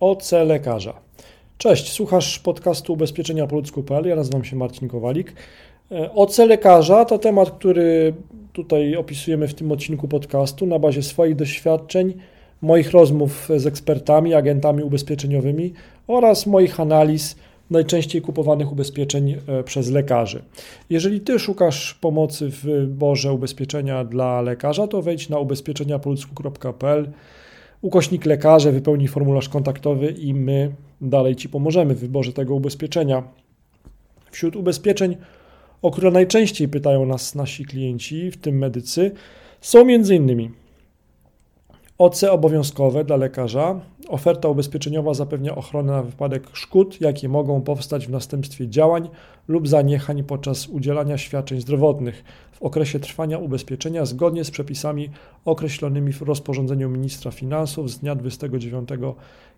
OC lekarza. Cześć, słuchasz podcastu ubezpieczenia po ludzku.pl. Ja nazywam się Marcin Kowalik. E, OC lekarza to temat, który tutaj opisujemy w tym odcinku podcastu na bazie swoich doświadczeń, moich rozmów z ekspertami, agentami ubezpieczeniowymi oraz moich analiz najczęściej kupowanych ubezpieczeń e, przez lekarzy. Jeżeli Ty szukasz pomocy w wyborze ubezpieczenia dla lekarza, to wejdź na ubezpieczeniapoludzku.pl ukośnik lekarze, wypełnij formularz kontaktowy i my dalej Ci pomożemy w wyborze tego ubezpieczenia. Wśród ubezpieczeń, o które najczęściej pytają nas nasi klienci, w tym medycy, są m.in. OC obowiązkowe dla lekarza. Oferta ubezpieczeniowa zapewnia ochronę na wypadek szkód, jakie mogą powstać w następstwie działań lub zaniechań podczas udzielania świadczeń zdrowotnych w okresie trwania ubezpieczenia zgodnie z przepisami określonymi w rozporządzeniu ministra finansów z dnia 29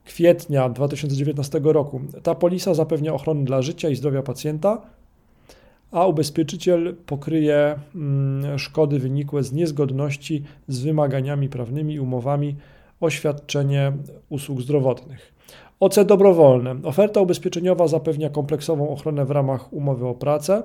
kwietnia 2019 roku. Ta polisa zapewnia ochronę dla życia i zdrowia pacjenta, a ubezpieczyciel pokryje mm, szkody wynikłe z niezgodności z wymaganiami prawnymi i umowami o świadczenie usług zdrowotnych. OC dobrowolne. Oferta ubezpieczeniowa zapewnia kompleksową ochronę w ramach umowy o pracę,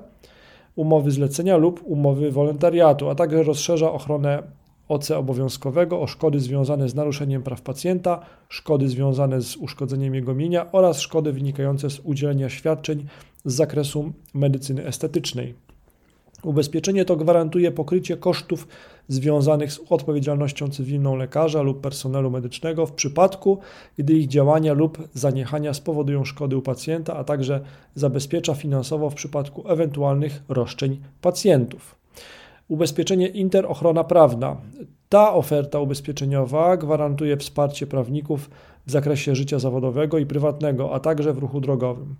umowy zlecenia lub umowy wolontariatu, a także rozszerza ochronę OC obowiązkowego o szkody związane z naruszeniem praw pacjenta, szkody związane z uszkodzeniem jego mienia oraz szkody wynikające z udzielenia świadczeń z zakresu medycyny estetycznej. Ubezpieczenie to gwarantuje pokrycie kosztów związanych z odpowiedzialnością cywilną lekarza lub personelu medycznego w przypadku, gdy ich działania lub zaniechania spowodują szkody u pacjenta, a także zabezpiecza finansowo w przypadku ewentualnych roszczeń pacjentów. Ubezpieczenie Interochrona Prawna. Ta oferta ubezpieczeniowa gwarantuje wsparcie prawników w zakresie życia zawodowego i prywatnego, a także w ruchu drogowym.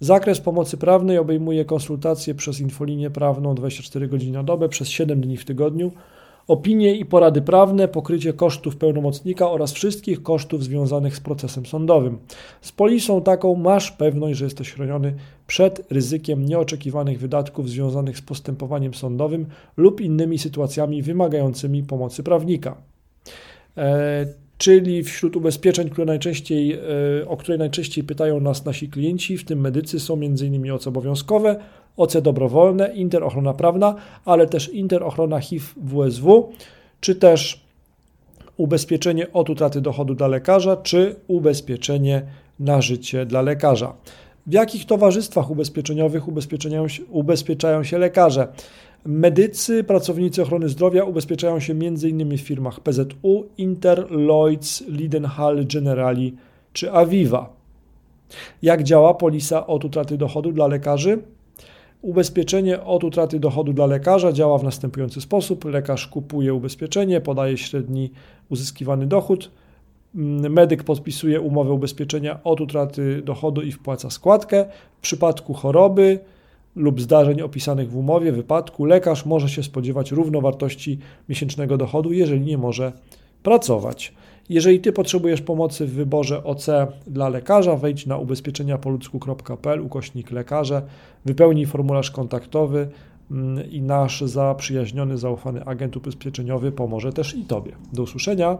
Zakres pomocy prawnej obejmuje konsultacje przez infolinię prawną 24 godziny na dobę przez 7 dni w tygodniu, opinie i porady prawne, pokrycie kosztów pełnomocnika oraz wszystkich kosztów związanych z procesem sądowym. Z polisą taką masz pewność, że jesteś chroniony przed ryzykiem nieoczekiwanych wydatków związanych z postępowaniem sądowym lub innymi sytuacjami wymagającymi pomocy prawnika. E, czyli wśród ubezpieczeń, które najczęściej, e, o które najczęściej pytają nas nasi klienci, w tym medycy, są m.in. OC obowiązkowe, OC dobrowolne, interochrona prawna, ale też interochrona HIV-WSW, czy też ubezpieczenie od utraty dochodu dla lekarza, czy ubezpieczenie na życie dla lekarza. W jakich towarzystwach ubezpieczeniowych ubezpieczają się, ubezpieczają się lekarze? Medycy, pracownicy ochrony zdrowia ubezpieczają się m.in. w firmach PZU, Inter, Lloyds, Lidenhall, Generali czy Aviva. Jak działa polisa od utraty dochodu dla lekarzy? Ubezpieczenie od utraty dochodu dla lekarza działa w następujący sposób. Lekarz kupuje ubezpieczenie, podaje średni uzyskiwany dochód. Medyk podpisuje umowę ubezpieczenia od utraty dochodu i wpłaca składkę. W przypadku choroby lub zdarzeń opisanych w umowie, wypadku, lekarz może się spodziewać równowartości miesięcznego dochodu, jeżeli nie może pracować. Jeżeli Ty potrzebujesz pomocy w wyborze OC dla lekarza, wejdź na ubezpieczeniapoludzku.pl ukośnik lekarze, wypełnij formularz kontaktowy mm, i nasz zaprzyjaźniony, zaufany agent ubezpieczeniowy pomoże też i Tobie. Do usłyszenia.